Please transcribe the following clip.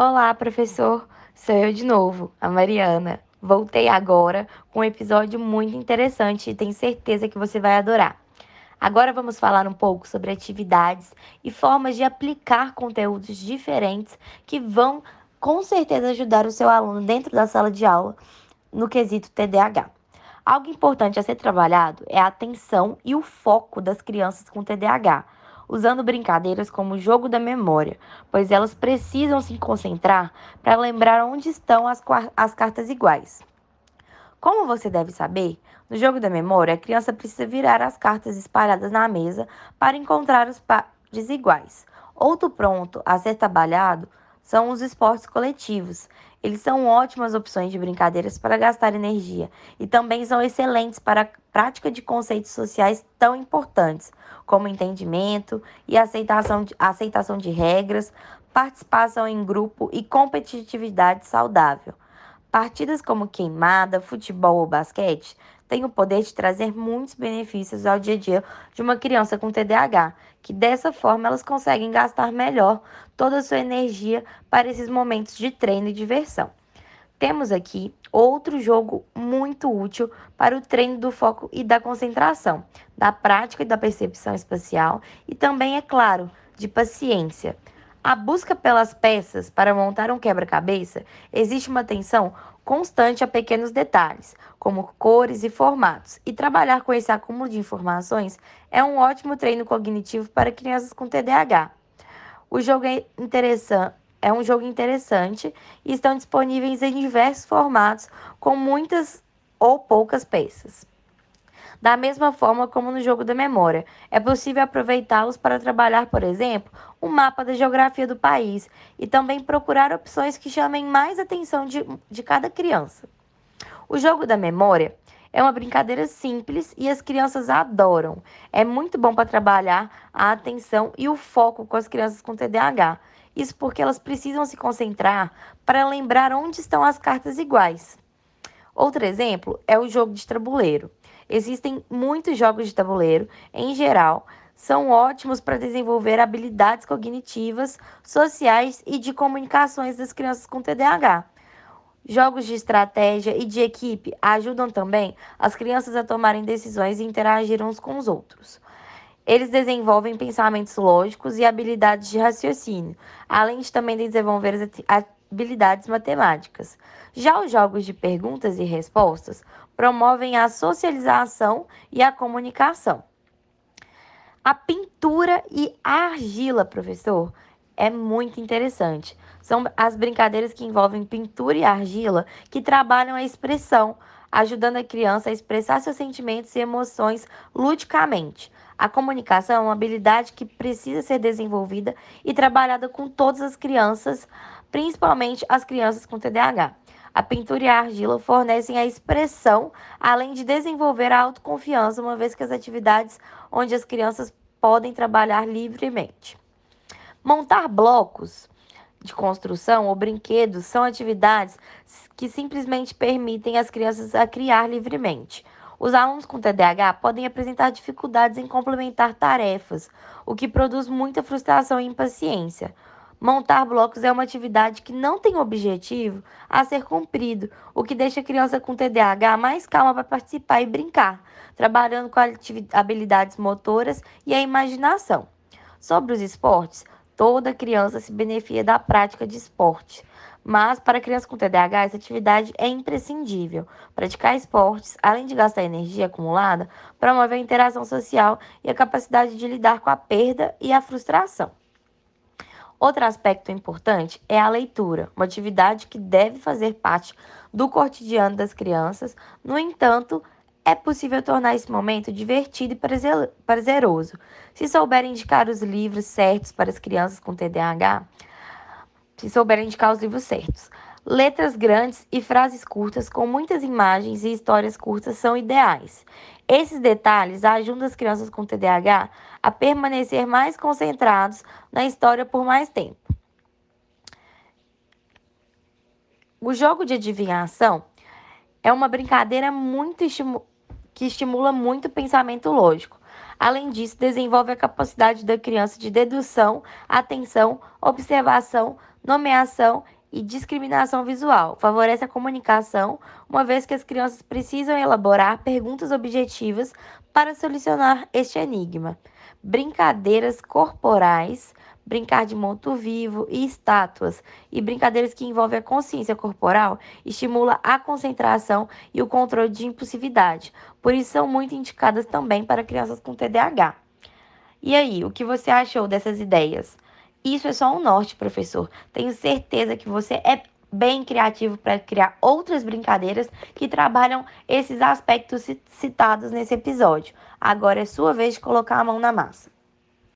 Olá, professor. Sou eu de novo, a Mariana. Voltei agora com um episódio muito interessante e tenho certeza que você vai adorar. Agora vamos falar um pouco sobre atividades e formas de aplicar conteúdos diferentes que vão com certeza ajudar o seu aluno dentro da sala de aula no quesito TDAH. Algo importante a ser trabalhado é a atenção e o foco das crianças com TDAH, usando brincadeiras como o jogo da memória, pois elas precisam se concentrar para lembrar onde estão as, as cartas iguais. Como você deve saber, no jogo da memória, a criança precisa virar as cartas espalhadas na mesa para encontrar os pares iguais. Outro pronto a ser trabalhado são os esportes coletivos. Eles são ótimas opções de brincadeiras para gastar energia e também são excelentes para a prática de conceitos sociais tão importantes, como entendimento e aceitação de, aceitação de regras, participação em grupo e competitividade saudável. Partidas como queimada, futebol ou basquete têm o poder de trazer muitos benefícios ao dia a dia de uma criança com TDAH, que dessa forma elas conseguem gastar melhor toda a sua energia para esses momentos de treino e diversão. Temos aqui outro jogo muito útil para o treino do foco e da concentração, da prática e da percepção espacial e também, é claro, de paciência. A busca pelas peças para montar um quebra-cabeça existe uma atenção constante a pequenos detalhes, como cores e formatos, e trabalhar com esse acúmulo de informações é um ótimo treino cognitivo para crianças com TDAH. O jogo é interessante. É um jogo interessante e estão disponíveis em diversos formatos, com muitas ou poucas peças. Da mesma forma como no jogo da memória, é possível aproveitá-los para trabalhar, por exemplo, um mapa da geografia do país e também procurar opções que chamem mais atenção de, de cada criança. O jogo da memória é uma brincadeira simples e as crianças adoram. É muito bom para trabalhar a atenção e o foco com as crianças com TDAH. Isso porque elas precisam se concentrar para lembrar onde estão as cartas iguais. Outro exemplo é o jogo de tabuleiro. Existem muitos jogos de tabuleiro, em geral, são ótimos para desenvolver habilidades cognitivas, sociais e de comunicações das crianças com TDAH. Jogos de estratégia e de equipe ajudam também as crianças a tomarem decisões e interagir uns com os outros. Eles desenvolvem pensamentos lógicos e habilidades de raciocínio, além de também desenvolver habilidades matemáticas. Já os jogos de perguntas e respostas promovem a socialização e a comunicação. A pintura e a argila, professor, é muito interessante. São as brincadeiras que envolvem pintura e argila que trabalham a expressão, ajudando a criança a expressar seus sentimentos e emoções ludicamente. A comunicação é uma habilidade que precisa ser desenvolvida e trabalhada com todas as crianças, principalmente as crianças com TDAH. A pintura e a argila fornecem a expressão, além de desenvolver a autoconfiança, uma vez que as atividades onde as crianças podem trabalhar livremente. Montar blocos de construção ou brinquedos são atividades que simplesmente permitem às crianças a criar livremente. Os alunos com TDAH podem apresentar dificuldades em complementar tarefas, o que produz muita frustração e impaciência. Montar blocos é uma atividade que não tem objetivo a ser cumprido, o que deixa a criança com TDAH mais calma para participar e brincar, trabalhando com habilidades motoras e a imaginação. Sobre os esportes, toda criança se beneficia da prática de esporte. Mas para crianças com TDAH, essa atividade é imprescindível. Praticar esportes, além de gastar energia acumulada, promove a interação social e a capacidade de lidar com a perda e a frustração. Outro aspecto importante é a leitura, uma atividade que deve fazer parte do cotidiano das crianças. No entanto, é possível tornar esse momento divertido e prazeroso. Se souber indicar os livros certos para as crianças com TDAH, se souber indicar os livros certos. Letras grandes e frases curtas com muitas imagens e histórias curtas são ideais. Esses detalhes ajudam as crianças com TDAH a permanecer mais concentrados na história por mais tempo. O jogo de adivinhação é uma brincadeira muito estimu que estimula muito o pensamento lógico. Além disso, desenvolve a capacidade da criança de dedução, atenção, observação, nomeação e discriminação visual. Favorece a comunicação, uma vez que as crianças precisam elaborar perguntas objetivas para solucionar este enigma. Brincadeiras corporais, brincar de monto vivo e estátuas, e brincadeiras que envolvem a consciência corporal, estimula a concentração e o controle de impulsividade. Por isso são muito indicadas também para crianças com TDAH. E aí, o que você achou dessas ideias? Isso é só um norte, professor. Tenho certeza que você é bem criativo para criar outras brincadeiras que trabalham esses aspectos citados nesse episódio. Agora é sua vez de colocar a mão na massa.